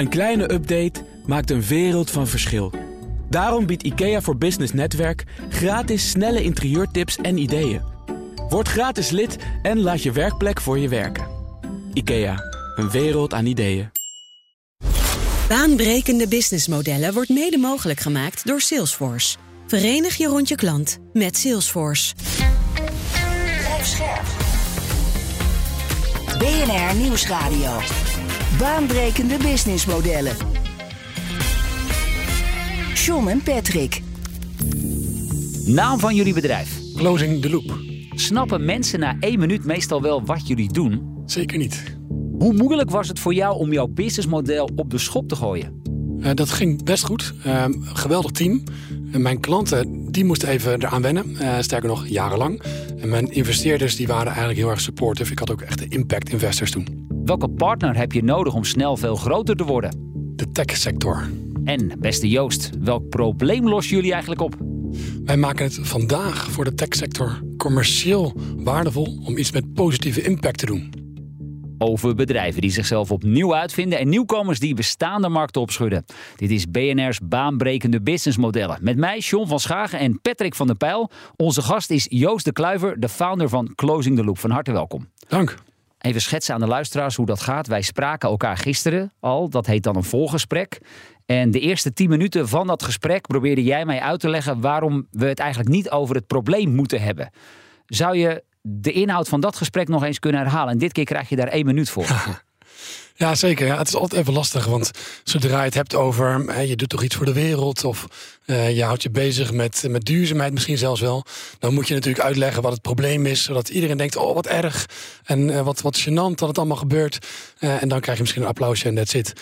Een kleine update maakt een wereld van verschil. Daarom biedt IKEA voor Business Netwerk gratis snelle interieurtips en ideeën. Word gratis lid en laat je werkplek voor je werken. IKEA, een wereld aan ideeën. Baanbrekende businessmodellen wordt mede mogelijk gemaakt door Salesforce. Verenig je rond je klant met Salesforce. Blijf scherp. BNR Nieuwsradio. Baanbrekende businessmodellen. John en Patrick. Naam van jullie bedrijf. Closing the loop. Snappen mensen na één minuut meestal wel wat jullie doen? Zeker niet. Hoe moeilijk was het voor jou om jouw businessmodel op de schop te gooien? Uh, dat ging best goed. Uh, geweldig team. En mijn klanten die moesten even eraan wennen. Uh, sterker nog, jarenlang. En mijn investeerders die waren eigenlijk heel erg supportive. Ik had ook echt de impact investors toen. Welke partner heb je nodig om snel veel groter te worden? De tech-sector. En beste Joost, welk probleem lossen jullie eigenlijk op? Wij maken het vandaag voor de techsector commercieel waardevol om iets met positieve impact te doen. Over bedrijven die zichzelf opnieuw uitvinden en nieuwkomers die bestaande markten opschudden. Dit is BNR's baanbrekende businessmodellen. Met mij, John van Schagen en Patrick van der Pijl. Onze gast is Joost de Kluiver, de founder van Closing the Loop. Van harte welkom. Dank. Even schetsen aan de luisteraars hoe dat gaat. Wij spraken elkaar gisteren al. Dat heet dan een volgesprek. En de eerste tien minuten van dat gesprek probeerde jij mij uit te leggen waarom we het eigenlijk niet over het probleem moeten hebben. Zou je de inhoud van dat gesprek nog eens kunnen herhalen? En dit keer krijg je daar één minuut voor. Ja, zeker. Ja, het is altijd even lastig, want zodra je het hebt over hè, je doet toch iets voor de wereld of uh, je houdt je bezig met, met duurzaamheid misschien zelfs wel, dan moet je natuurlijk uitleggen wat het probleem is, zodat iedereen denkt, oh wat erg en uh, wat, wat gênant dat het allemaal gebeurt. Uh, en dan krijg je misschien een applausje en that's it.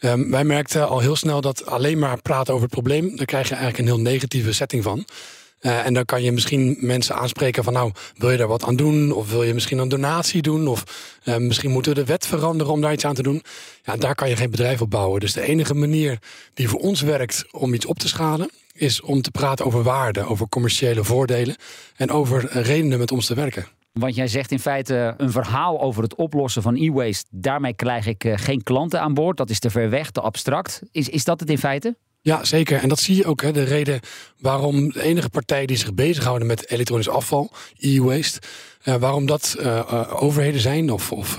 Um, wij merkten al heel snel dat alleen maar praten over het probleem, daar krijg je eigenlijk een heel negatieve setting van. Uh, en dan kan je misschien mensen aanspreken van nou, wil je daar wat aan doen? Of wil je misschien een donatie doen? Of uh, misschien moeten we de wet veranderen om daar iets aan te doen. Ja, daar kan je geen bedrijf op bouwen. Dus de enige manier die voor ons werkt om iets op te schalen, is om te praten over waarde, over commerciële voordelen en over redenen met ons te werken. Want jij zegt in feite een verhaal over het oplossen van e-waste. Daarmee krijg ik geen klanten aan boord. Dat is te ver weg, te abstract. Is, is dat het in feite? Ja, zeker. En dat zie je ook. Hè, de reden waarom de enige partij die zich bezighouden met elektronisch afval, e-waste, uh, waarom dat uh, uh, overheden zijn of, of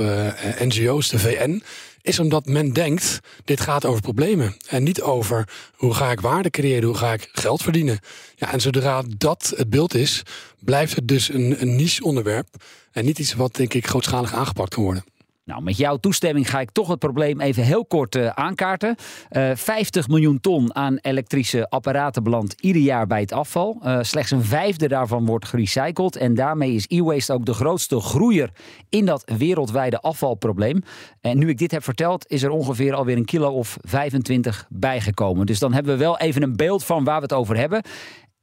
NGO's, de VN, is omdat men denkt, dit gaat over problemen. En niet over hoe ga ik waarde creëren, hoe ga ik geld verdienen. Ja, en zodra dat het beeld is, blijft het dus een, een niche onderwerp. En niet iets wat, denk ik, grootschalig aangepakt kan worden. Nou, met jouw toestemming ga ik toch het probleem even heel kort uh, aankaarten. Uh, 50 miljoen ton aan elektrische apparaten belandt ieder jaar bij het afval. Uh, slechts een vijfde daarvan wordt gerecycled. En daarmee is e-waste ook de grootste groeier in dat wereldwijde afvalprobleem. En nu ik dit heb verteld, is er ongeveer alweer een kilo of 25 bijgekomen. Dus dan hebben we wel even een beeld van waar we het over hebben.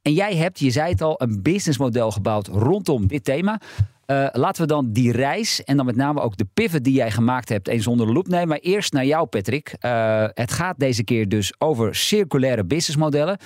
En jij hebt, je zei het al, een businessmodel gebouwd rondom dit thema. Uh, laten we dan die reis en dan met name ook de pivot die jij gemaakt hebt eens onder de loep nemen. Maar eerst naar jou, Patrick. Uh, het gaat deze keer dus over circulaire businessmodellen.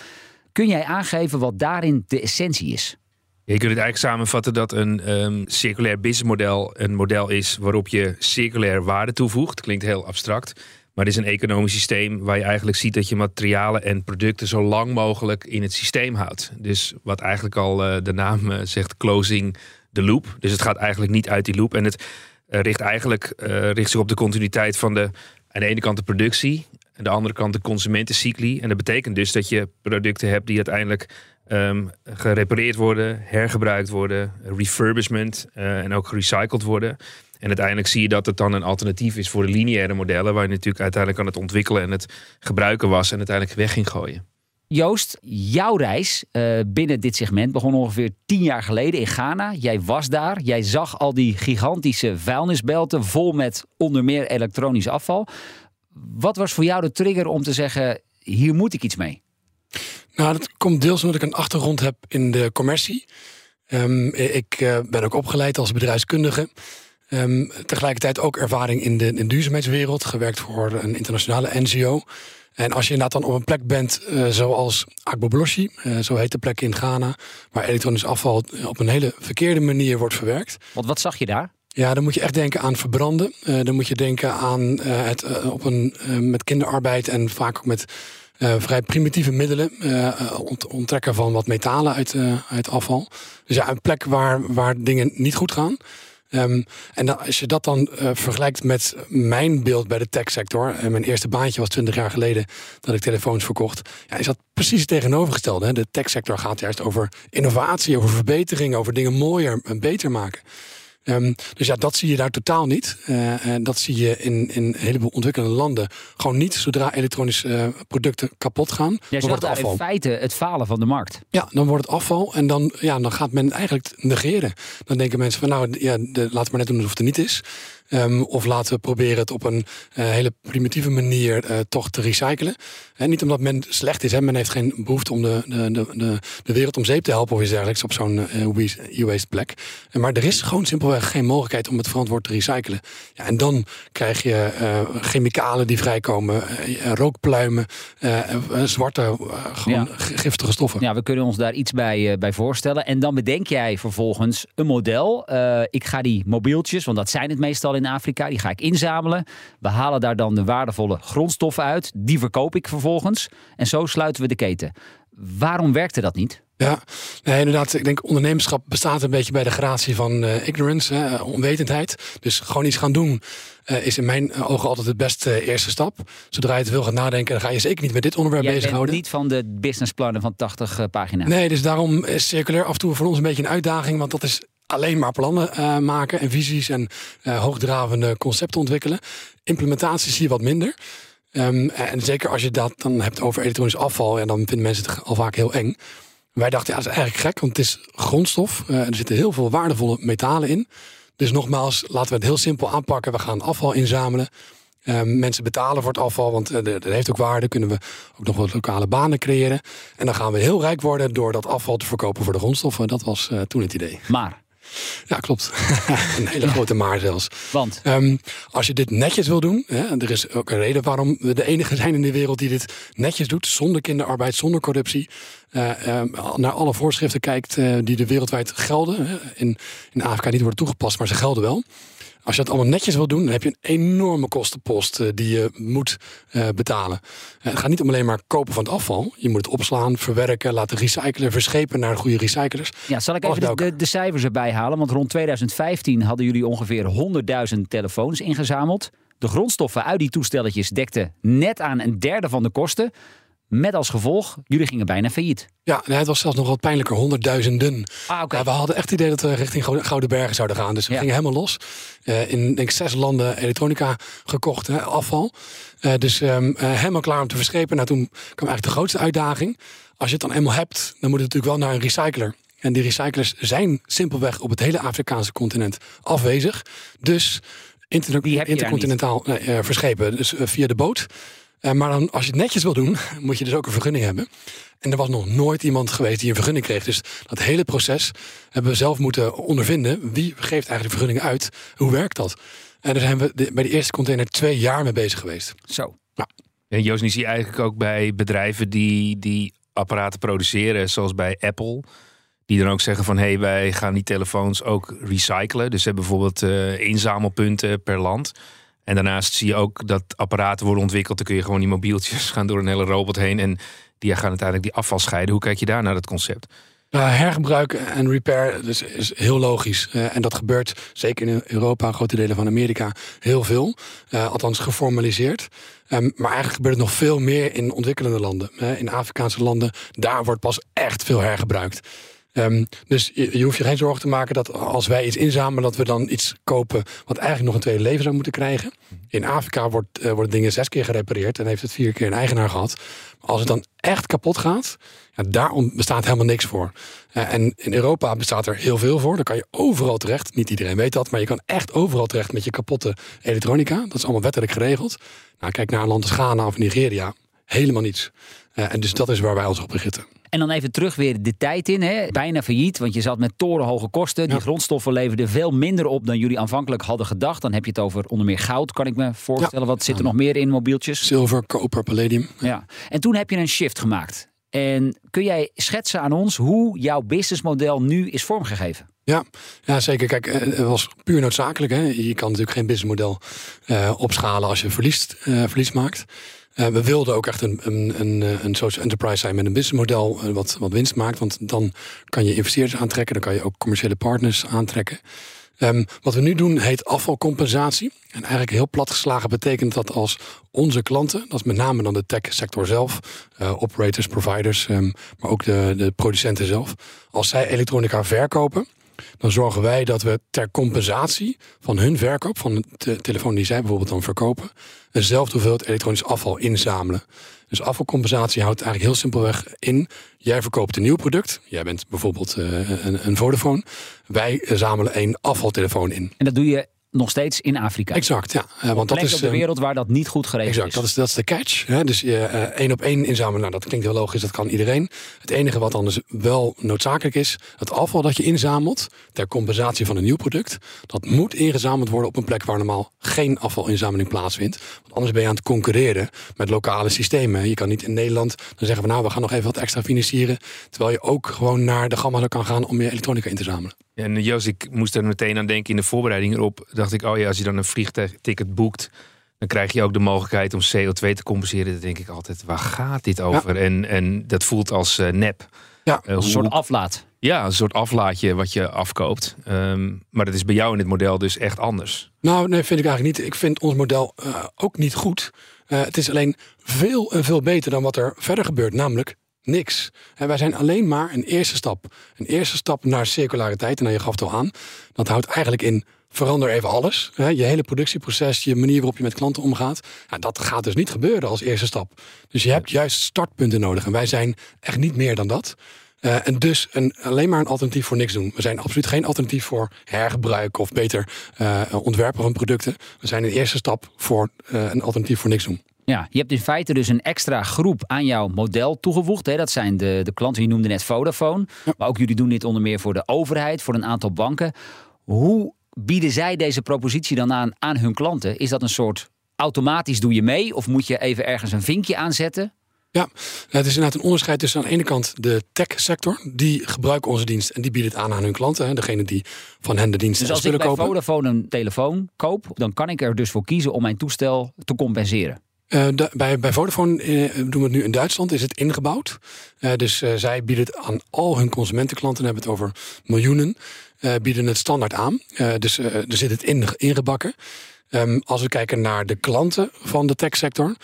Kun jij aangeven wat daarin de essentie is? Je kunt het eigenlijk samenvatten dat een um, circulair businessmodel een model is waarop je circulair waarde toevoegt. Klinkt heel abstract. Maar het is een economisch systeem waar je eigenlijk ziet dat je materialen en producten zo lang mogelijk in het systeem houdt. Dus wat eigenlijk al uh, de naam uh, zegt, closing de loop. Dus het gaat eigenlijk niet uit die loop. En het uh, richt eigenlijk richt zich op de continuïteit van de aan de ene kant de productie, aan de andere kant de consumentencycli. En dat betekent dus dat je producten hebt die uiteindelijk um, gerepareerd worden, hergebruikt worden, refurbishment uh, en ook gerecycled worden. En uiteindelijk zie je dat het dan een alternatief is voor de lineaire modellen, waar je natuurlijk uiteindelijk aan het ontwikkelen en het gebruiken was en uiteindelijk weg ging gooien. Joost, jouw reis uh, binnen dit segment begon ongeveer tien jaar geleden in Ghana. Jij was daar, jij zag al die gigantische vuilnisbelten vol met onder meer elektronisch afval. Wat was voor jou de trigger om te zeggen, hier moet ik iets mee? Nou, dat komt deels omdat ik een achtergrond heb in de commercie. Um, ik uh, ben ook opgeleid als bedrijfskundige. Um, tegelijkertijd ook ervaring in de, in de duurzaamheidswereld. Gewerkt voor een internationale NGO. En als je inderdaad dan op een plek bent uh, zoals Agbogbloshi, uh, zo heet de plek in Ghana, waar elektronisch afval op een hele verkeerde manier wordt verwerkt. Want wat zag je daar? Ja, dan moet je echt denken aan verbranden. Uh, dan moet je denken aan het op een, met kinderarbeid en vaak ook met vrij primitieve middelen ont onttrekken van wat metalen uit, uit afval. Dus ja, een plek waar, waar dingen niet goed gaan. Um, en als je dat dan uh, vergelijkt met mijn beeld bij de techsector. En mijn eerste baantje was 20 jaar geleden dat ik telefoons verkocht. Ja, is dat precies het tegenovergestelde. Hè? De techsector gaat juist over innovatie, over verbetering, over dingen mooier en beter maken. Um, dus ja, dat zie je daar totaal niet. Uh, en dat zie je in, in een heleboel ontwikkelde landen gewoon niet. Zodra elektronische uh, producten kapot gaan, Jij dan wordt het afval. in feite het falen van de markt. Ja, dan wordt het afval en dan, ja, dan gaat men eigenlijk negeren. Dan denken mensen van nou, ja, de, laat maar net doen alsof het er niet is. Um, of laten we proberen het op een uh, hele primitieve manier uh, toch te recyclen. En niet omdat men slecht is, hè. men heeft geen behoefte om de, de, de, de wereld om zeep te helpen of iets dergelijks op zo'n e-waste plek. Maar er is gewoon simpelweg geen mogelijkheid om het verantwoord te recyclen. Ja, en dan krijg je chemicalen die vrijkomen, rookpluimen, zwarte, gewoon ja. giftige stoffen. Ja, we kunnen ons daar iets bij, bij voorstellen. En dan bedenk jij vervolgens een model. ik ga die mobieltjes, want dat zijn het meestal in in Afrika. Die ga ik inzamelen. We halen daar dan de waardevolle grondstoffen uit. Die verkoop ik vervolgens. En zo sluiten we de keten. Waarom werkte dat niet? Ja, nee, inderdaad. Ik denk ondernemerschap bestaat een beetje bij de gratie van uh, ignorance, hè, onwetendheid. Dus gewoon iets gaan doen uh, is in mijn ogen altijd de beste eerste stap. Zodra je het wil gaan nadenken, dan ga je zeker niet met dit onderwerp Jij bezighouden. niet van de businessplannen van 80 uh, pagina's. Nee, dus daarom is circulair af en toe voor ons een beetje een uitdaging. Want dat is alleen maar plannen uh, maken en visies en uh, hoogdravende concepten ontwikkelen. Implementatie zie je wat minder. Um, en zeker als je dat dan hebt over elektronisch afval, ja, dan vinden mensen het al vaak heel eng. Wij dachten, ja, dat is eigenlijk gek, want het is grondstof. Uh, er zitten heel veel waardevolle metalen in. Dus nogmaals, laten we het heel simpel aanpakken. We gaan afval inzamelen. Um, mensen betalen voor het afval, want uh, dat heeft ook waarde. Kunnen we ook nog wat lokale banen creëren. En dan gaan we heel rijk worden door dat afval te verkopen voor de grondstoffen. Dat was uh, toen het idee. Maar ja, klopt. een hele grote maar zelfs. Want? Um, als je dit netjes wil doen, hè, er is ook een reden waarom we de enige zijn in de wereld die dit netjes doet, zonder kinderarbeid, zonder corruptie, uh, uh, naar alle voorschriften kijkt uh, die er wereldwijd gelden. In, in Afrika niet worden toegepast, maar ze gelden wel. Als je dat allemaal netjes wil doen, dan heb je een enorme kostenpost uh, die je moet uh, betalen. Het gaat niet om alleen maar kopen van het afval. Je moet het opslaan, verwerken, laten recyclen, verschepen naar goede recyclers. Ja, zal ik even de, de, de, cijfers erbij halen? Want rond 2015 hadden jullie ongeveer 100.000 telefoons ingezameld. De grondstoffen uit die toestelletjes dekten net aan een derde van de kosten. Met als gevolg, jullie gingen bijna failliet. Ja, het was zelfs nog wat pijnlijker, honderdduizenden. Ah, okay. ja, we hadden echt het idee dat we richting Gouden Bergen zouden gaan. Dus we ja. gingen helemaal los. Uh, in denk ik zes landen elektronica gekocht, hè, afval. Uh, dus um, uh, helemaal klaar om te verschepen. Nou, toen kwam eigenlijk de grootste uitdaging. Als je het dan eenmaal hebt, dan moet het natuurlijk wel naar een recycler. En die recyclers zijn simpelweg op het hele Afrikaanse continent afwezig. Dus inter intercontinentaal nee, verschepen. Dus via de boot. Uh, maar dan, als je het netjes wil doen, moet je dus ook een vergunning hebben. En er was nog nooit iemand geweest die een vergunning kreeg. Dus dat hele proces hebben we zelf moeten ondervinden. Wie geeft eigenlijk de vergunning uit? Hoe werkt dat? En daar zijn we de, bij de eerste container twee jaar mee bezig geweest. Zo. Ja. En Joost, nu zie je eigenlijk ook bij bedrijven die, die apparaten produceren, zoals bij Apple. Die dan ook zeggen van hé, hey, wij gaan die telefoons ook recyclen. Dus ze hebben bijvoorbeeld uh, inzamelpunten per land. En daarnaast zie je ook dat apparaten worden ontwikkeld. Dan kun je gewoon die mobieltjes gaan door een hele robot heen. En die gaan uiteindelijk die afval scheiden. Hoe kijk je daar naar dat concept? Nou, hergebruik en repair dus is heel logisch. Uh, en dat gebeurt zeker in Europa, grote delen van Amerika, heel veel. Uh, althans geformaliseerd. Um, maar eigenlijk gebeurt het nog veel meer in ontwikkelende landen. Uh, in Afrikaanse landen, daar wordt pas echt veel hergebruikt. Um, dus je, hoeft je geen zorgen te maken dat als wij iets inzamelen, dat we dan iets kopen wat eigenlijk nog een tweede leven zou moeten krijgen. In Afrika wordt, uh, worden dingen zes keer gerepareerd en heeft het vier keer een eigenaar gehad. Maar als het dan echt kapot gaat, ja, daar bestaat helemaal niks voor. Uh, en in Europa bestaat er heel veel voor. Daar kan je overal terecht. Niet iedereen weet dat, maar je kan echt overal terecht met je kapotte elektronica. Dat is allemaal wettelijk geregeld. Nou, kijk naar een land als Ghana of Nigeria. Helemaal niets. Uh, en dus dat is waar wij ons op richten. En dan even terug weer de tijd in. Hè? Bijna failliet, want je zat met torenhoge kosten. Die ja. grondstoffen leverden veel minder op dan jullie aanvankelijk hadden gedacht. Dan heb je het over onder meer goud, kan ik me voorstellen. Ja. Wat zit er nog meer in mobieltjes? Zilver, koper, palladium. Ja. En toen heb je een shift gemaakt. En kun jij schetsen aan ons hoe jouw businessmodel nu is vormgegeven? Ja, ja zeker. Kijk, eh, het was puur noodzakelijk. Hè. Je kan natuurlijk geen businessmodel uh, opschalen als je verliest, uh, verlies maakt. Uh, we wilden ook echt een, een, een, een social enterprise zijn met een businessmodel wat, wat winst maakt. Want dan kan je investeerders aantrekken, dan kan je ook commerciële partners aantrekken. Um, wat we nu doen heet afvalcompensatie. En eigenlijk heel plat geslagen betekent dat als onze klanten, dat is met name dan de tech sector zelf, operators, providers, um, maar ook de, de producenten zelf, als zij elektronica verkopen, dan zorgen wij dat we ter compensatie van hun verkoop, van de telefoon die zij bijvoorbeeld dan verkopen, eenzelfde hoeveelheid elektronisch afval inzamelen. Dus afvalcompensatie houdt eigenlijk heel simpelweg in. Jij verkoopt een nieuw product. Jij bent bijvoorbeeld uh, een, een Vodafone. Wij zamelen één afvaltelefoon in. En dat doe je nog steeds in Afrika. Exact, ja. Uh, want dat is op de wereld waar dat niet goed geregeld exact, is. Dat is, dat is de catch. Hè? Dus uh, één op één inzamelen, nou, dat klinkt heel logisch, dat kan iedereen. Het enige wat dan dus wel noodzakelijk is, het afval dat je inzamelt ter compensatie van een nieuw product, dat moet ingezameld worden op een plek waar normaal geen afvalinzameling plaatsvindt. Want anders ben je aan het concurreren met lokale systemen. Je kan niet in Nederland dan zeggen we nou, we gaan nog even wat extra financieren, terwijl je ook gewoon naar de gamma kan gaan om je elektronica in te zamelen. En Joost, ik moest er meteen aan denken in de voorbereiding erop. Dacht ik, oh ja, als je dan een vliegticket boekt, dan krijg je ook de mogelijkheid om CO2 te compenseren. Dan denk ik altijd, waar gaat dit over? Ja. En, en dat voelt als uh, nep. Ja, uh, een soort aflaat. Ja, een soort aflaatje wat je afkoopt. Um, maar dat is bij jou in het model dus echt anders. Nou, nee, vind ik eigenlijk niet. Ik vind ons model uh, ook niet goed. het is alleen veel en veel beter dan wat er verder gebeurt. Namelijk niks. En wij zijn alleen maar een eerste stap. Een eerste stap naar circulariteit. En dan je gaf het al aan. Dat houdt eigenlijk in verander even alles. Je hele productieproces, je manier waarop je met klanten omgaat. Ja, dat gaat dus niet gebeuren als eerste stap. Dus je hebt juist startpunten nodig. En wij zijn echt niet meer dan dat. Uh, en dus een, alleen maar een alternatief voor niks doen. We zijn absoluut geen alternatief voor hergebruik of beter uh, ontwerpen van producten. We zijn een eerste stap voor uh, een alternatief voor niks doen. Ja, je hebt in feite dus een extra groep aan jouw model toegevoegd. Hè? Dat zijn de, de klanten, je noemde net Vodafone. Ja. Maar ook jullie doen dit onder meer voor de overheid, voor een aantal banken. Hoe bieden zij deze propositie dan aan aan hun klanten? Is dat een soort automatisch doe je mee? Of moet je even ergens een vinkje aanzetten? Ja, het is inderdaad een onderscheid tussen aan de ene kant de tech-sector. Die gebruiken onze dienst en die bieden het aan aan hun klanten. Hè, degene die van hen de dienst dus als ik bij kopen. Vodafone een telefoon koop, dan kan ik er dus voor kiezen om mijn toestel te compenseren. De, bij, bij Vodafone uh, doen we het nu in Duitsland, is het ingebouwd. Uh, dus zij bieden het aan al hun consumentenklanten, hebben het over miljoenen, bieden het standaard aan. dus er zit het in, ingebakken. Um, als we kijken naar de klanten van de techsector,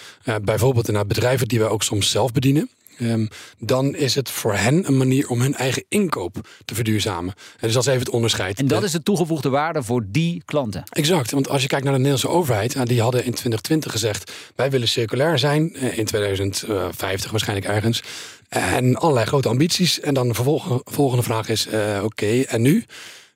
bijvoorbeeld naar bedrijven die we ook soms zelf bedienen. Um, dan is het voor hen een manier om hun eigen inkoop te verduurzamen. En dus dat is even het onderscheid. En dat is de toegevoegde waarde voor die klanten? Exact, want als je kijkt naar de Nederlandse overheid, die hadden in 2020 gezegd: wij willen circulair zijn, in 2050 waarschijnlijk ergens. En allerlei grote ambities. En dan de volgende, volgende vraag is: uh, oké, okay, en nu?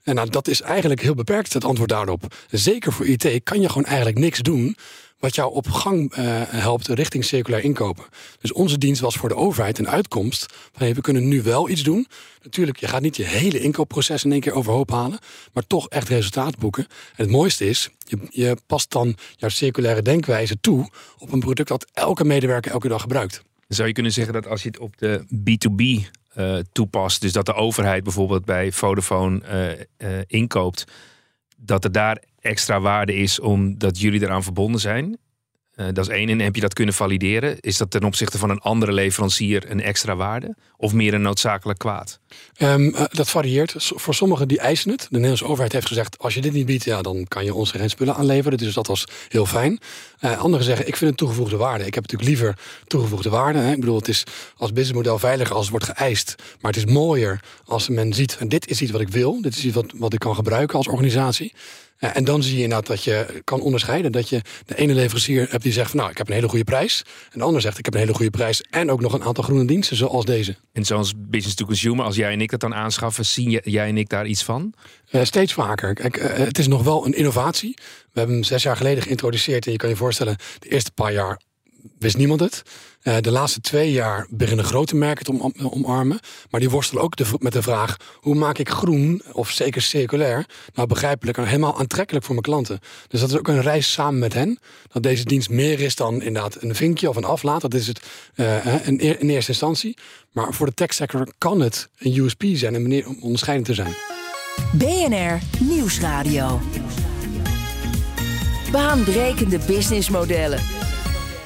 En nou, dat is eigenlijk heel beperkt, het antwoord daarop. Zeker voor IT kan je gewoon eigenlijk niks doen wat jou op gang uh, helpt richting circulair inkopen. Dus onze dienst was voor de overheid een uitkomst van hey, we kunnen nu wel iets doen. Natuurlijk, je gaat niet je hele inkoopproces in één keer overhoop halen, maar toch echt resultaat boeken. En het mooiste is, je, je past dan jouw circulaire denkwijze toe op een product dat elke medewerker elke dag gebruikt. Zou je kunnen zeggen dat als je het op de B2B uh, toepast, dus dat de overheid bijvoorbeeld bij Vodafone uh, inkoopt, dat er daar extra waarde is omdat jullie eraan verbonden zijn. Uh, dat is één. En heb je dat kunnen valideren? Is dat ten opzichte van een andere leverancier een extra waarde? Of meer een noodzakelijk kwaad? Um, uh, dat varieert. Voor sommigen die eisen het. De Nederlandse overheid heeft gezegd... als je dit niet biedt, ja, dan kan je ons geen spullen aanleveren. Dus dat was heel fijn. Uh, anderen zeggen, ik vind het toegevoegde waarde. Ik heb natuurlijk liever toegevoegde waarde. Hè. Ik bedoel, het is als businessmodel veiliger als het wordt geëist. Maar het is mooier als men ziet... dit is iets wat ik wil. Dit is iets wat, wat ik kan gebruiken als organisatie. En dan zie je inderdaad dat je kan onderscheiden. Dat je de ene leverancier hebt die zegt van nou, ik heb een hele goede prijs. En de ander zegt ik heb een hele goede prijs. En ook nog een aantal groene diensten zoals deze. En zoals business to consumer, als jij en ik dat dan aanschaffen, zien jij en ik daar iets van? Uh, steeds vaker. Kijk, uh, het is nog wel een innovatie. We hebben hem zes jaar geleden geïntroduceerd. En je kan je voorstellen, de eerste paar jaar wist niemand het. Uh, de laatste twee jaar beginnen grote merken te om, omarmen. Maar die worstelen ook met de vraag: hoe maak ik groen, of zeker circulair, nou begrijpelijk en helemaal aantrekkelijk voor mijn klanten? Dus dat is ook een reis samen met hen. Dat deze dienst meer is dan inderdaad een vinkje of een aflaat. Dat is het uh, in, in eerste instantie. Maar voor de techsector kan het een USP zijn, een manier om onderscheidend te zijn. BNR Nieuwsradio. Baanbrekende businessmodellen.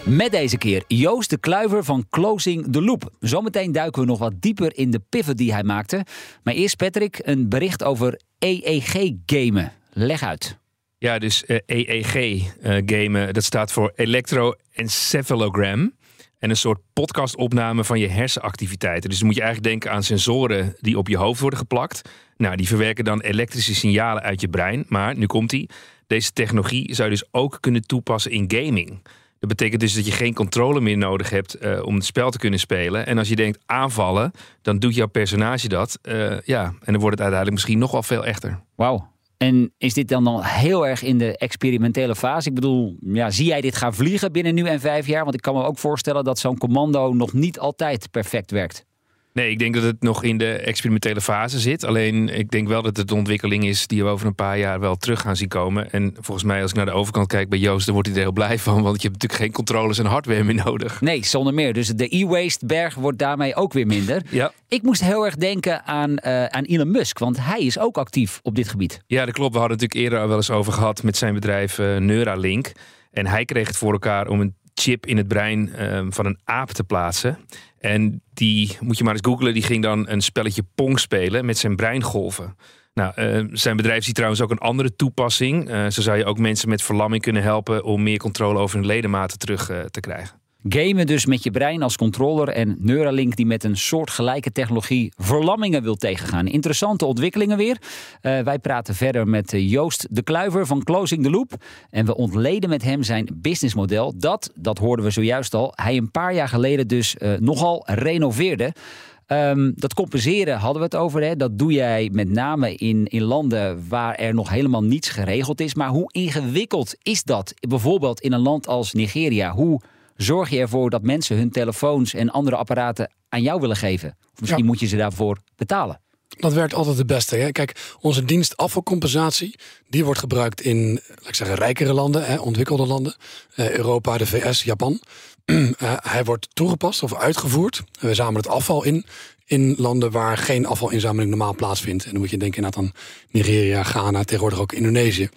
Met deze keer Joost de Kluiver van Closing the Loop. Zometeen duiken we nog wat dieper in de pivot die hij maakte. Maar eerst Patrick, een bericht over EEG-gamen. Leg uit. Ja, dus EEG-gamen, dat staat voor Electroencephalogram. En een soort podcastopname van je hersenactiviteiten. Dus dan moet je eigenlijk denken aan sensoren die op je hoofd worden geplakt. Nou, die verwerken dan elektrische signalen uit je brein. Maar, nu komt die, deze technologie zou je dus ook kunnen toepassen in gaming. Dat betekent dus dat je geen controle meer nodig hebt uh, om het spel te kunnen spelen. En als je denkt aanvallen, dan doet jouw personage dat. Uh, ja, en dan wordt het uiteindelijk misschien nog wel veel echter. Wauw. En is dit dan al heel erg in de experimentele fase? Ik bedoel, ja, zie jij dit gaan vliegen binnen nu en vijf jaar? Want ik kan me ook voorstellen dat zo'n commando nog niet altijd perfect werkt. Nee, ik denk dat het nog in de experimentele fase zit. Alleen ik denk wel dat het de ontwikkeling is die we over een paar jaar wel terug gaan zien komen. En volgens mij, als ik naar de overkant kijk bij Joost, dan wordt hij er heel blij van. Want je hebt natuurlijk geen controles en hardware meer nodig. Nee, zonder meer. Dus de e-waste berg wordt daarmee ook weer minder. Ja. Ik moest heel erg denken aan, uh, aan Elon Musk, want hij is ook actief op dit gebied. Ja, dat klopt. We hadden het natuurlijk eerder al wel eens over gehad met zijn bedrijf uh, Neuralink. En hij kreeg het voor elkaar om een chip in het brein uh, van een aap te plaatsen. En die, moet je maar eens googlen, die ging dan een spelletje Pong spelen met zijn breingolven. Nou, uh, zijn bedrijf ziet trouwens ook een andere toepassing. Uh, zo zou je ook mensen met verlamming kunnen helpen om meer controle over hun ledematen terug uh, te krijgen. Gamen dus met je brein als controller en Neuralink die met een soortgelijke technologie verlammingen wil tegengaan. Interessante ontwikkelingen weer. Uh, wij praten verder met Joost de Kluiver van Closing the Loop. En we ontleden met hem zijn businessmodel dat, dat hoorden we zojuist al, hij een paar jaar geleden dus uh, nogal renoveerde. Um, dat compenseren hadden we het over. Hè? Dat doe jij met name in, in landen waar er nog helemaal niets geregeld is. Maar hoe ingewikkeld is dat? Bijvoorbeeld in een land als Nigeria. Hoe zorg je ervoor dat mensen hun telefoons en andere apparaten aan jou willen geven? Of misschien ja. moet je ze daarvoor betalen. Dat werkt altijd het beste. Hè? Kijk, onze dienst afvalcompensatie, die wordt gebruikt in, laat ik zeggen, rijkere landen, hè, ontwikkelde landen. Uh, Europa, de VS, Japan. Uh, hij wordt toegepast of uitgevoerd. We zamelen het afval in in landen waar geen afvalinzameling normaal plaatsvindt. En dan moet je denken aan Nigeria, Ghana, tegenwoordig ook Indonesië.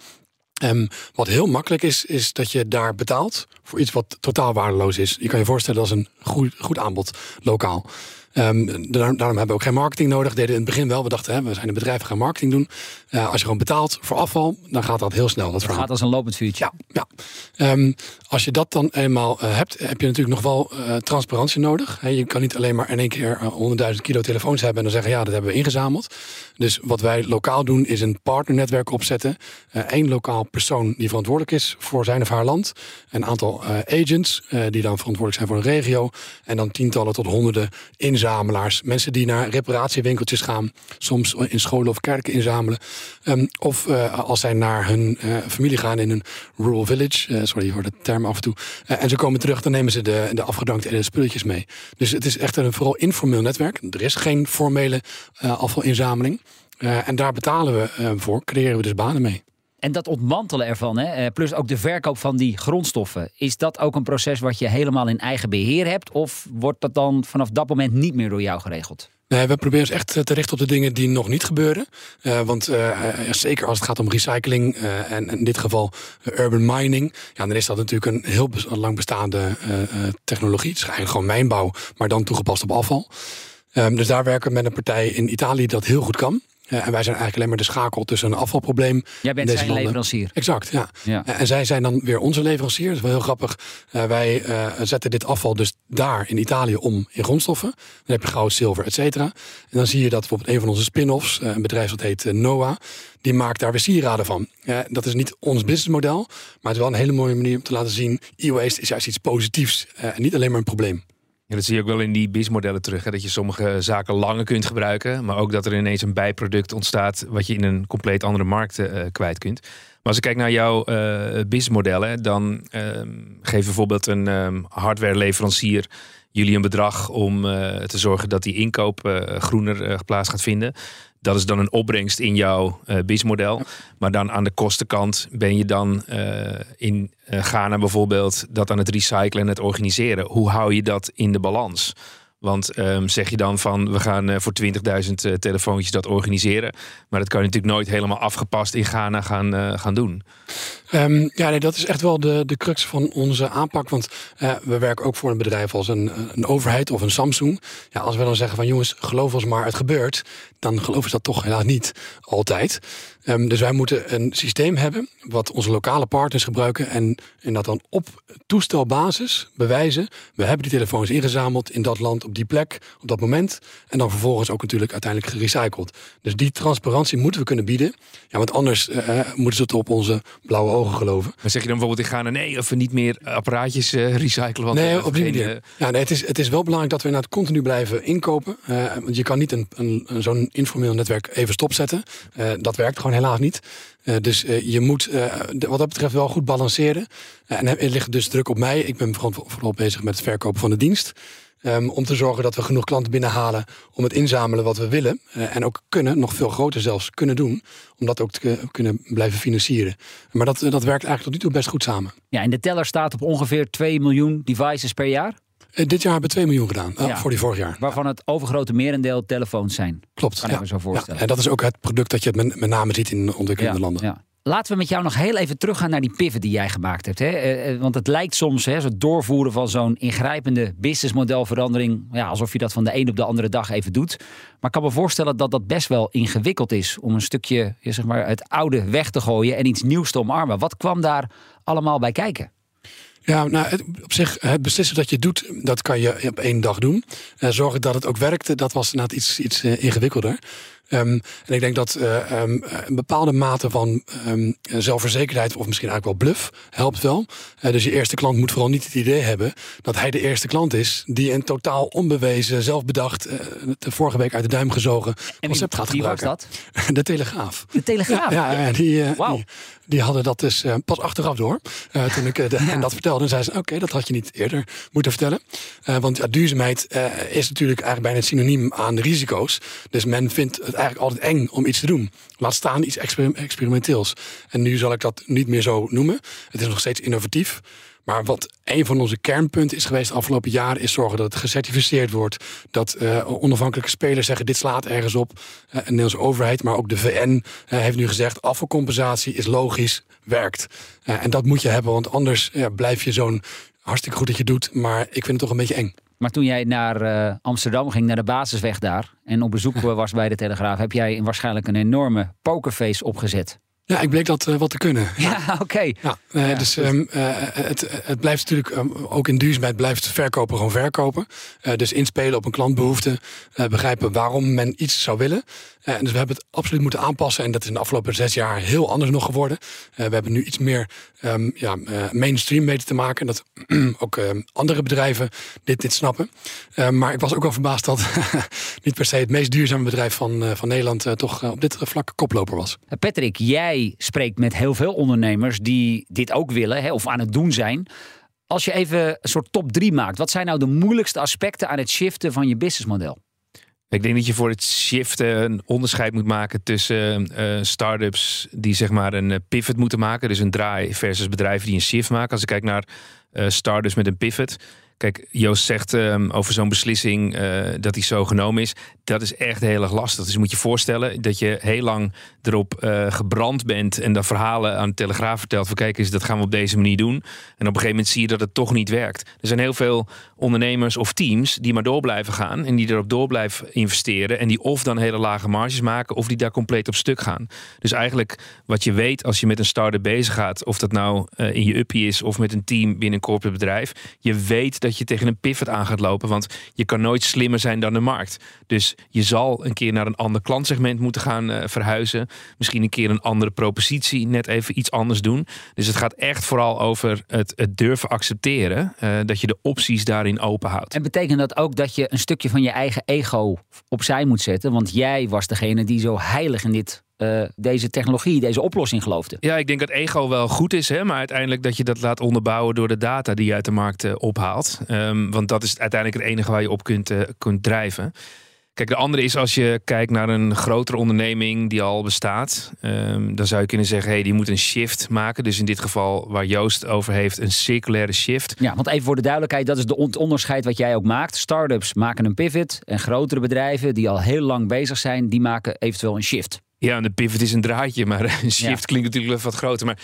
Um, wat heel makkelijk is, is dat je daar betaalt voor iets wat totaal waardeloos is. Je kan je voorstellen dat is een goed, goed aanbod lokaal. Daarom, daarom hebben we ook geen marketing nodig. Deden in het begin wel. We dachten, hè, we zijn een bedrijf, we gaan marketing doen. Uh, als je gewoon betaalt voor afval, dan gaat dat heel snel. Dat het verhaal. gaat als een lopend vuurtje. Ja, ja. Um, als je dat dan eenmaal uh, hebt, heb je natuurlijk nog wel uh, transparantie nodig. He, je kan niet alleen maar in één keer 100.000 kilo telefoons hebben en dan zeggen, ja, dat hebben we ingezameld. Dus wat wij lokaal doen, is een partnernetwerk opzetten. Eén lokaal persoon die verantwoordelijk is voor zijn of haar land. Een aantal agents die dan verantwoordelijk zijn voor een regio. En dan tientallen tot honderden inzamelaars. Mensen die naar reparatiewinkeltjes gaan. Soms in scholen of kerken inzamelen. Um, of uh, als zij naar hun uh, familie gaan in een rural village. Uh, sorry voor de term af en toe. en ze komen terug, dan nemen ze de, de afgedankte spulletjes mee. Dus het is echt een vooral informeel netwerk. Er is geen formele afvalinzameling. en daar betalen we voor, creëren we dus banen mee. En dat ontmantelen ervan, hè, plus ook de verkoop van die grondstoffen. Is dat ook een proces wat je helemaal in eigen beheer hebt? Of wordt dat dan vanaf dat moment niet meer door jou geregeld? Nee, we proberen ons echt te richten op de dingen die nog niet gebeuren. Uh, want zeker als het gaat om recycling en in dit geval urban mining, ja, dan is dat natuurlijk een heel lang bestaande technologie. Het is eigenlijk gewoon mijnbouw, maar dan toegepast op afval. Um, dus daar werken we met een partij in Italië dat heel goed kan. Ja, en wij zijn eigenlijk alleen maar de schakel tussen een afvalprobleem. Jij bent deze zijn landen. leverancier. Exact, ja. Ja. En zij zijn dan weer onze leverancier. Dat is wel heel grappig. Uh, wij zetten dit afval dus daar in Italië om in grondstoffen. Dan heb je goud, zilver, et cetera. En dan zie je dat bijvoorbeeld een van onze spin-offs, een bedrijf dat heet NOAA, die maakt daar weer sieraden van. dat is niet ons businessmodel, maar het is wel een hele mooie manier om te laten zien: e-waste is juist iets positiefs en niet alleen maar een probleem. Ja, dat zie je ook wel in die BIS-modellen terug. Hè? Dat je sommige zaken langer kunt gebruiken. Maar ook dat er ineens een bijproduct ontstaat. wat je in een compleet andere markt uh, kwijt kunt. Maar als ik kijk naar jouw uh, BIS-modellen. dan uh, geeft bijvoorbeeld een um, hardwareleverancier. jullie een bedrag om uh, te zorgen dat die inkoop groener plaats gaat vinden. Dat is dan een opbrengst in jouw uh, BIS-model. Maar dan aan de kostenkant ben je dan uh, in uh, Ghana bijvoorbeeld dat aan het recyclen en het organiseren. Hoe hou je dat in de balans? Want ehm, zeg je dan van we gaan eh, voor 20.000 uh, telefoontjes dat organiseren. Maar dat kan je natuurlijk nooit helemaal afgepast in Ghana gaan, gaan doen. Um, ja, dat is echt wel de, de crux van onze aanpak. Want uh, we werken ook voor een bedrijf als een, een overheid of een Samsung. Ja, als we dan zeggen van jongens, geloof ons maar, het gebeurt. Dan geloven ze dat toch helaas niet altijd. Um, dus wij moeten een systeem hebben wat onze lokale partners gebruiken. En, en dat dan op toestelbasis bewijzen. We hebben die telefoons ingezameld in dat land, op die plek, op dat moment. En dan vervolgens ook natuurlijk uiteindelijk gerecycled. Dus die transparantie moeten we kunnen bieden. Ja, want anders uh, moeten ze het op onze blauwe ogen geloven. Maar zeg je dan bijvoorbeeld in Ghana, nee, of we niet meer apparaatjes uh, recyclen? Want nee, op die manier. Ja, nee, het, is, het is wel belangrijk dat we inderdaad continu blijven inkopen. Uh, want je kan niet een, een, zo'n informeel netwerk even stopzetten. dat werkt gewoon helaas niet. Dus je moet wat dat betreft wel goed balanceren. en er ligt dus druk op mij. Ik ben vooral bezig met het verkopen van de dienst. Um, om te zorgen dat we genoeg klanten binnenhalen om het inzamelen wat we willen. en ook kunnen, nog veel groter zelfs, kunnen doen. Om dat ook te kunnen blijven financieren. Maar dat, dat werkt eigenlijk tot nu toe best goed samen. Ja, en de teller staat op ongeveer 2 miljoen devices per jaar? dit jaar hebben we 2 miljoen gedaan, ja. voor die vorig jaar. Waarvan het overgrote merendeel telefoons zijn. Klopt. Kan ja. ik me zo voorstellen. Ja. En dat is ook het product dat je met, met name ziet in ontwikkelende landen. Ja. Laten we met jou nog heel even teruggaan naar die pivot die jij gemaakt hebt. Hè? Want het lijkt soms, hè, het doorvoeren van zo'n ingrijpende businessmodelverandering, ja, alsof je dat van de een op de andere dag even doet. Maar ik kan me voorstellen dat dat best wel ingewikkeld is om een stukje zeg maar, het oude weg te gooien en iets nieuws te omarmen. Wat kwam daar allemaal bij kijken? Ja, nou, op zich, het beslissen dat je doet, dat kan je op één dag doen. Uh, zorgen dat het ook werkte, dat was inderdaad iets, iets ingewikkelder. Um, en ik denk dat uh, um, een bepaalde mate van um, zelfverzekerdheid, of misschien eigenlijk wel bluff, helpt wel. Uh, dus je eerste klant moet vooral niet het idee hebben dat hij de eerste klant is die een totaal onbewezen, zelfbedacht, uh, de vorige week uit de duim gezogen en concept wie, gaat wie gebruiken. was dat? De Telegraaf. De Telegraaf? Ja, ja, ja die, wow. die, die, hadden dat dus pas achteraf door. toen ik de, ja. en dat vertelde, en zei ze: Oké, okay, dat had je niet eerder moeten vertellen. want ja, duurzaamheid is natuurlijk eigenlijk bijna synoniem aan de risico's. Dus men vindt het eigenlijk altijd eng om iets te doen. Laat staan iets exper experimenteels. En nu zal ik dat niet meer zo noemen. Het is nog steeds innovatief. Maar wat een van onze kernpunten is geweest de afgelopen jaren... is zorgen dat het gecertificeerd wordt. Dat uh, onafhankelijke spelers zeggen dit slaat ergens op. Uh, de Nederlandse overheid, maar ook de VN uh, heeft nu gezegd... afvalcompensatie is logisch, werkt. en dat moet je hebben, want anders blijf je zo'n... hartstikke goed dat je doet, maar ik vind het toch een beetje eng. Maar toen jij naar Amsterdam ging, naar de basisweg daar... en op bezoek was bij de Telegraaf... heb jij waarschijnlijk een enorme pokerface opgezet. Ja, ik bleek dat uh, wat te kunnen. Ja, oké. Okay. Ja, uh, ja, dus um, uh, het, het blijft natuurlijk, um, ook in duurzaamheid blijft verkopen gewoon verkopen. dus inspelen op een klantbehoefte, begrijpen waarom men iets zou willen. En dus we hebben het absoluut moeten aanpassen. En dat is in de afgelopen zes jaar heel anders nog geworden. we hebben nu iets meer um, ja, mainstream weten te maken. Dat ook andere bedrijven dit, dit snappen. maar ik was ook wel verbaasd dat niet per se het meest duurzame bedrijf van, van Nederland... toch op dit vlak koploper was. Patrick, jij spreekt met heel veel ondernemers die dit ook willen hè, of aan het doen zijn. Als je even een soort top 3 maakt, wat zijn nou de moeilijkste aspecten aan het shiften van je businessmodel? Ik denk dat je voor het shiften een onderscheid moet maken tussen uh, start-ups die zeg maar een pivot moeten maken. Dus een draai versus bedrijven die een shift maken. Als ik kijk naar uh, start-ups met een pivot. Kijk, Joost zegt um, over zo'n beslissing uh, dat die zo genomen is. Dat is echt heel erg lastig. Dus moet je voorstellen dat je heel lang erop uh, gebrand bent en dat verhalen aan de Telegraaf vertelt van kijk eens, dat gaan we op deze manier doen. En op een gegeven moment zie je dat het toch niet werkt. Er zijn heel veel ondernemers of teams die maar door blijven gaan en die erop door blijven investeren en die of dan hele lage marges maken of die daar compleet op stuk gaan. Dus eigenlijk wat je weet als je met een start-up bezig gaat, of dat nou uh, in je uppie is of met een team binnen een corporate bedrijf, je weet dat je tegen een pivot aan gaat lopen, want je kan nooit slimmer zijn dan de markt. Dus je zal een keer naar een ander klantsegment moeten gaan uh, verhuizen. Misschien een keer een andere propositie, net even iets anders doen. Dus het gaat echt vooral over het, durven accepteren uh, dat je de opties daarin open houdt. En betekent dat ook dat je een stukje van je eigen ego opzij moet zetten? Want jij was degene die zo heilig in dit uh, deze technologie, deze oplossing geloofde. Ja, ik denk dat ego wel goed is, hè, maar uiteindelijk dat je dat laat onderbouwen door de data die je uit de markt uh, ophaalt. Um, want dat is uiteindelijk het enige waar je op kunt, uh, kunt drijven. Kijk, de andere is als je kijkt naar een grotere onderneming die al bestaat. ehm, dan zou je kunnen zeggen, hey, die moet een shift maken. Dus in dit geval waar Joost over heeft, een circulaire shift. Ja, want even voor de duidelijkheid, dat is de on- onderscheid wat jij ook maakt. Startups maken een pivot en grotere bedrijven die al heel lang bezig zijn, die maken eventueel een shift. Ja, en de pivot is een draadje, maar een shift Ja. klinkt natuurlijk wel wat groter. Maar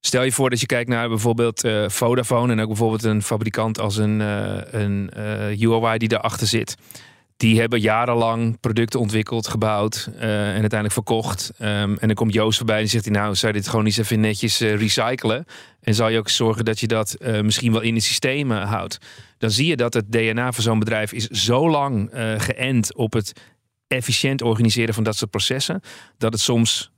stel je voor dat je kijkt naar bijvoorbeeld eh, Vodafone en ook bijvoorbeeld een fabrikant als een, eh een eh, UOI die daarachter zit. Die hebben jarenlang producten ontwikkeld, gebouwd en uiteindelijk verkocht. Ehm, en dan komt Joost voorbij en zegt hij nou, zou je dit gewoon eens even netjes recyclen? En zal je ook zorgen dat je dat misschien wel in de systemen houdt? Dan zie je dat het DNA van zo'n bedrijf is zo lang geënt op het efficiënt organiseren van dat soort processen, dat het soms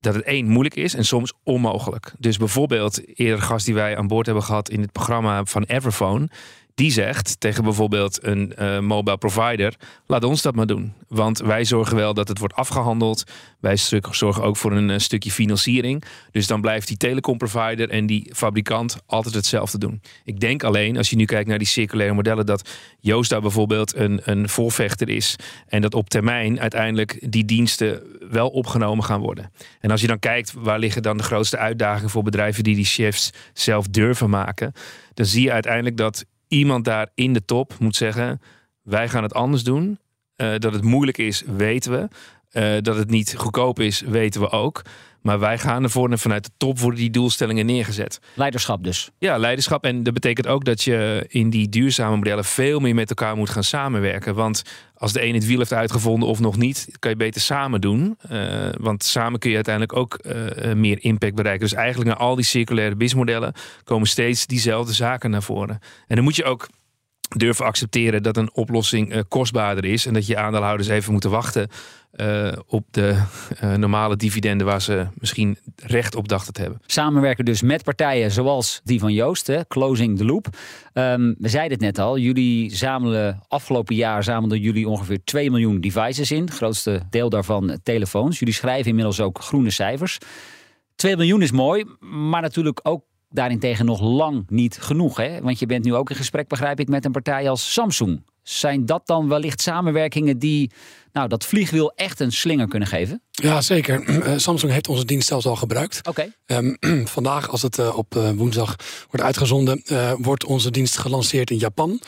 dat het één moeilijk is en soms onmogelijk. Dus bijvoorbeeld eerder gast die wij aan boord hebben gehad in het programma van Everphone, die zegt tegen bijvoorbeeld een eh, mobile provider: laat ons dat maar doen, want wij zorgen wel dat het wordt afgehandeld. Wij zorgen ook voor een eh, stukje financiering. Dus dan blijft die telecomprovider en die fabrikant altijd hetzelfde doen. Ik denk alleen, als je nu kijkt naar die circulaire modellen, dat Joost daar bijvoorbeeld een, een voorvechter is. En dat op termijn uiteindelijk die diensten wel opgenomen gaan worden. En als je dan kijkt, waar liggen dan de grootste uitdagingen voor bedrijven die die shifts zelf durven maken, dan zie je uiteindelijk dat iemand daar in de top moet zeggen: wij gaan het anders doen. Eh, dat het moeilijk is, weten we. Eh, dat het niet goedkoop is, weten we ook. Maar wij gaan ervoor en vanuit de top worden die doelstellingen neergezet. Leiderschap dus. Ja, leiderschap. En dat betekent ook dat je in die duurzame modellen veel meer met elkaar moet gaan samenwerken. Want als de een het wiel heeft uitgevonden of nog niet, kan je beter samen doen. Eh, want samen kun je uiteindelijk ook eh, meer impact bereiken. Dus eigenlijk naar al die circulaire businessmodellen komen steeds diezelfde zaken naar voren. En dan moet je ook durven accepteren dat een oplossing kostbaarder is. En dat je aandeelhouders even moeten wachten eh, op de eh, normale dividenden waar ze misschien recht op dachten te hebben. Samenwerken dus met partijen zoals die van Joost, hè, Closing the Loop. Ehm, we zeiden het net al, jullie zamelen afgelopen jaar zamelden jullie ongeveer 2 miljoen devices in. Grootste deel daarvan telefoons. Jullie schrijven inmiddels ook groene cijfers. 2 miljoen is mooi, maar natuurlijk ook daarentegen nog lang niet genoeg. Hè? Want je bent nu ook in gesprek, begrijp ik, met een partij als Samsung. Zijn dat dan wellicht samenwerkingen die nou, dat vliegwiel echt een slinger kunnen geven? Ja, zeker. Eh, Samsung heeft onze dienst zelfs al gebruikt. Oké. Ehm, vandaag, als het eh, op eh, woensdag wordt uitgezonden, wordt onze dienst gelanceerd in Japan.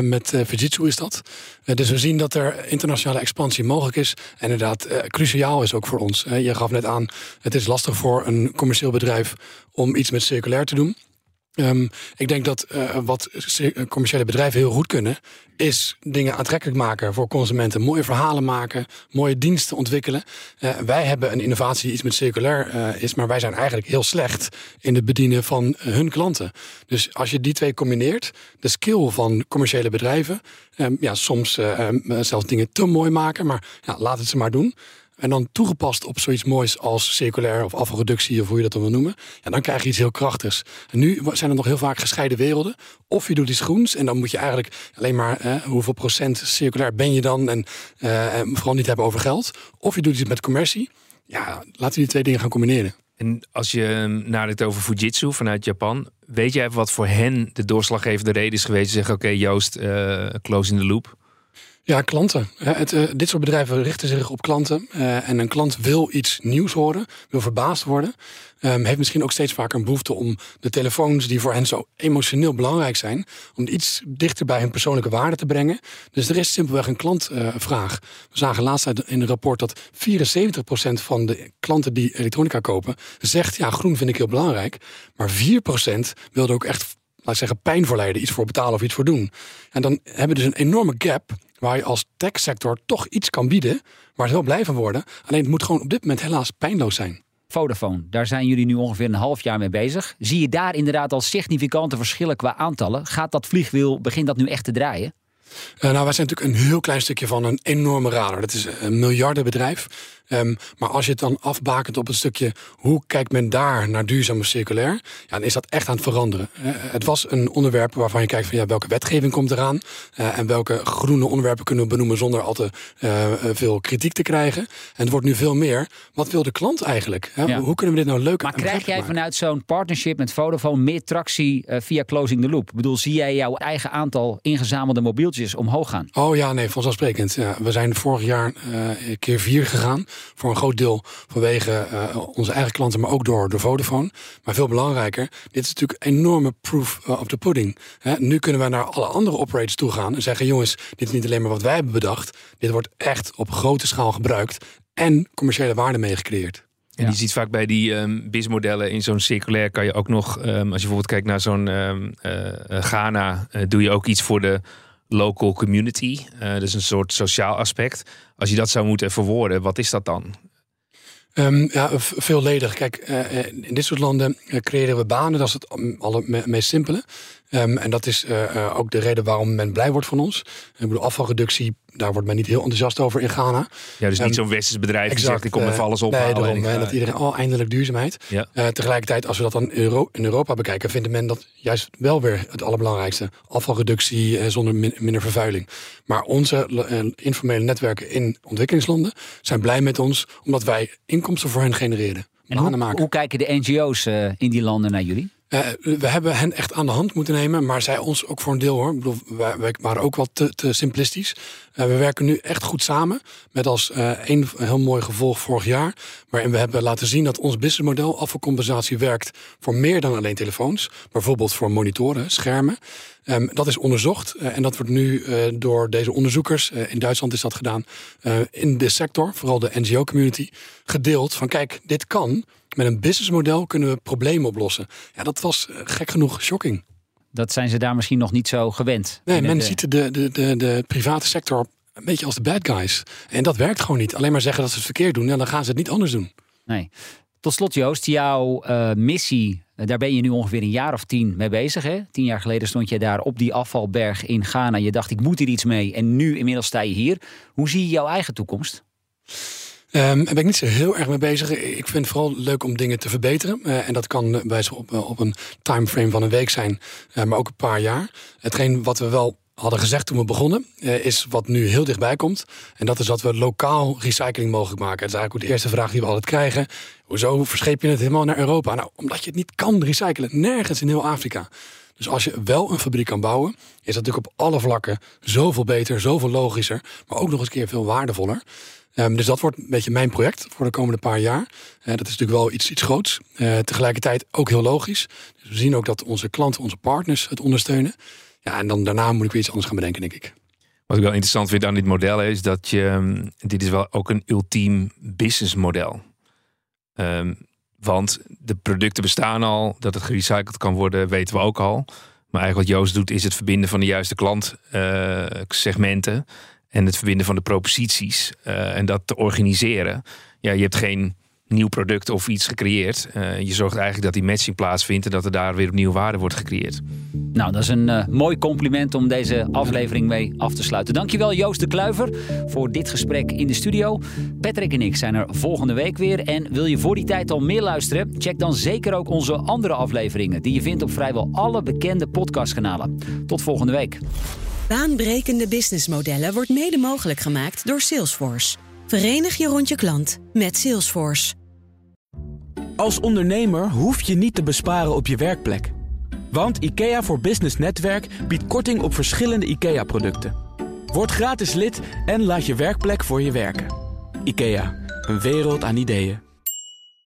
Met Fujitsu is dat. Dus we zien dat er internationale expansie mogelijk is. En inderdaad, cruciaal is ook voor ons. Je gaf net aan, het is lastig voor een commercieel bedrijf om iets met circulair te doen. Ehm, ik denk dat eh, wat cir- commerciële bedrijven heel goed kunnen, is dingen aantrekkelijk maken voor consumenten. Mooie verhalen maken, mooie diensten ontwikkelen. Eh, wij hebben een innovatie die iets met circulair eh, is, maar wij zijn eigenlijk heel slecht in het bedienen van eh, hun klanten. Dus als je die twee combineert, de skill van commerciële bedrijven, ehm, ja, soms eh, ehm, zelfs dingen te mooi maken, maar ja, laat het ze maar doen. En dan toegepast op zoiets moois als circulair of afvalreductie of hoe je dat dan wil noemen. Ja, dan krijg je iets heel krachtigs. En nu zijn er nog heel vaak gescheiden werelden. Of je doet iets groens en dan moet je eigenlijk alleen maar eh, hoeveel procent circulair ben je dan. En eh, vooral niet hebben over geld. Of je doet iets met commercie. Ja, laten we die twee dingen gaan combineren. En als je ehm, nadenkt over Fujitsu vanuit Japan, weet jij wat voor hen de doorslaggevende reden is geweest? Ze zeggen, oké Joost, eh, close in the loop. Ja, klanten. Het, eh, dit soort bedrijven richten zich op klanten. eh, en een klant wil iets nieuws horen, wil verbaasd worden. Ehm, heeft misschien ook steeds vaker een behoefte om de telefoons die voor hen zo emotioneel belangrijk zijn, om iets dichter bij hun persoonlijke waarde te brengen. Dus er is simpelweg een klantvraag. We zagen laatst in een rapport dat 74% van de klanten die elektronica kopen, zegt ja, groen vind ik heel belangrijk. Maar 4% wilde ook echt laat zeggen, pijn voor lijden, iets voor betalen of iets voor doen. En dan hebben we dus een enorme gap waar je als techsector toch iets kan bieden, waar ze wel blij van worden. Alleen het moet gewoon op dit moment helaas pijnloos zijn. Vodafone, daar zijn jullie nu ongeveer een half jaar mee bezig. Zie je daar inderdaad al significante verschillen qua aantallen? Gaat dat vliegwiel, begint dat nu echt te draaien? Eh, nou, wij zijn natuurlijk een heel klein stukje van een enorme radar. Dat is een miljardenbedrijf. Ehm, maar als je het dan afbakent op een stukje hoe kijkt men daar naar duurzaam of circulair, ja, dan is dat echt aan het veranderen. Eh, het was een onderwerp waarvan je kijkt van ja, welke wetgeving komt eraan uh, en welke groene onderwerpen kunnen we benoemen zonder al te uh, veel kritiek te krijgen. En het wordt nu veel meer. Wat wil de klant eigenlijk? Hè? Hoe kunnen we dit nou leuk Maar krijg jij vanuit zo'n partnership met Vodafone meer tractie via Closing the Loop? Ik bedoel, zie jij jouw eigen aantal ingezamelde mobieltjes omhoog gaan? Oh ja, nee, vanzelfsprekend. Ja, we zijn vorig jaar keer vier gegaan. Voor een groot deel vanwege onze eigen klanten, maar ook door de Vodafone. Maar veel belangrijker, dit is natuurlijk een enorme proof of the pudding. nu kunnen we naar alle andere operators toe gaan en zeggen: jongens, dit is niet alleen maar wat wij hebben bedacht. Dit wordt echt op grote schaal gebruikt en commerciële waarde mee gecreëerd. En je ziet vaak bij die um, BIS-modellen in zo'n circulair kan je ook nog, um, als je bijvoorbeeld kijkt naar zo'n um, uh, Ghana, uh, doe je ook iets voor de local community. Dus een soort sociaal aspect. Als je dat zou moeten verwoorden, wat is dat dan? Um, ja, veelledig. Kijk, uh, in dit soort landen creëren we banen. Dat is het alle meest simpele. Um, en dat is uh, ook de reden waarom men blij wordt van ons. Ik bedoel, afvalreductie, daar wordt men niet heel enthousiast over in Ghana. Ja, dus niet um, zo'n westers bedrijf exact, die zegt, ik kom even alles ophalen. Nee, daarom, en dat iedereen, oh, eindelijk duurzaamheid. Ja. Uh, tegelijkertijd, als we dat dan Euro in Europa bekijken, vinden men dat juist wel weer het allerbelangrijkste. Afvalreductie zonder min minder vervuiling. Maar onze informele netwerken in ontwikkelingslanden zijn blij met ons, omdat wij inkomsten voor hen genereren. En hoe, hoe, kijken de NGO's in die landen naar jullie? Uh, we hebben hen echt aan de hand moeten nemen, maar zij ons ook voor een deel hoor. Ik bedoel, wij, waren ook wat te, te simplistisch. Uh, we werken nu echt goed samen, met als uh, een heel mooi gevolg vorig jaar, waarin we hebben laten zien dat ons businessmodel afvalcompensatie werkt voor meer dan alleen telefoons, bijvoorbeeld voor monitoren, schermen. Um, dat is onderzocht en dat wordt nu door deze onderzoekers, in Duitsland is dat gedaan, in de sector, vooral de NGO-community, gedeeld van kijk, dit kan, met een businessmodel kunnen we problemen oplossen. Ja, dat was uh, gek genoeg shocking. Dat zijn ze daar misschien nog niet zo gewend. Nee, men ziet de, de, de, de private sector een beetje als de bad guys. En dat werkt gewoon niet. Alleen maar zeggen dat ze het verkeerd doen, en dan gaan ze het niet anders doen. Nee. Tot slot, Joost, jouw uh, missie, daar ben je nu ongeveer een jaar of tien mee bezig. Hè? Tien jaar geleden stond je daar op die afvalberg in Ghana. Je dacht, ik moet hier iets mee. En nu inmiddels sta je hier. Hoe zie je jouw eigen toekomst? Um, daar ben ik niet zo heel erg mee bezig. Ik vind het vooral leuk om dingen te verbeteren. Uh, en dat kan bij op, op een timeframe van een week zijn, uh, maar ook een paar jaar. Hetgeen wat we wel hadden gezegd toen we begonnen, is wat nu heel dichtbij komt. En dat is dat we lokaal recycling mogelijk maken. Dat is eigenlijk ook de eerste vraag die we altijd krijgen. Hoezo verscheep je het helemaal naar Europa? Nou, omdat je het niet kan recyclen. Nergens in heel Afrika. Dus als je wel een fabriek kan bouwen, is dat natuurlijk op alle vlakken zoveel beter, zoveel logischer, maar ook nog eens keer veel waardevoller. Um, dus dat wordt een beetje mijn project voor de komende paar jaar. Uh, dat is natuurlijk wel iets, iets groots. Uh, tegelijkertijd ook heel logisch. Dus we zien ook dat onze klanten, onze partners het ondersteunen. Ja, en dan daarna moet ik weer iets anders gaan bedenken, denk ik. Wat ik wel interessant vind aan dit model is dat je. Ehm, dit is wel ook een ultiem businessmodel. Um, want de producten bestaan al, dat het gerecycled kan worden, weten we ook al. Maar eigenlijk wat Joost doet, is het verbinden van de juiste klantsegmenten. Uh, en het verbinden van de proposities uh, en dat te organiseren. Ja, je hebt geen nieuw product of iets gecreëerd. Uh, je zorgt eigenlijk dat die matching plaatsvindt en dat er daar weer opnieuw waarde wordt gecreëerd. Nou, dat is een uh, mooi compliment om deze aflevering mee af te sluiten. Dankjewel Joost de Kluiver voor dit gesprek in de studio. Patrick en ik zijn er volgende week weer. En wil je voor die tijd al meer luisteren? Check dan zeker ook onze andere afleveringen die je vindt op vrijwel alle bekende podcastkanalen. Tot volgende week. Baanbrekende businessmodellen wordt mede mogelijk gemaakt door Salesforce. Verenig je rond je klant met Salesforce. Als ondernemer hoef je niet te besparen op je werkplek. Want IKEA voor Business Netwerk biedt korting op verschillende IKEA-producten. Word gratis lid en laat je werkplek voor je werken. IKEA, een wereld aan ideeën.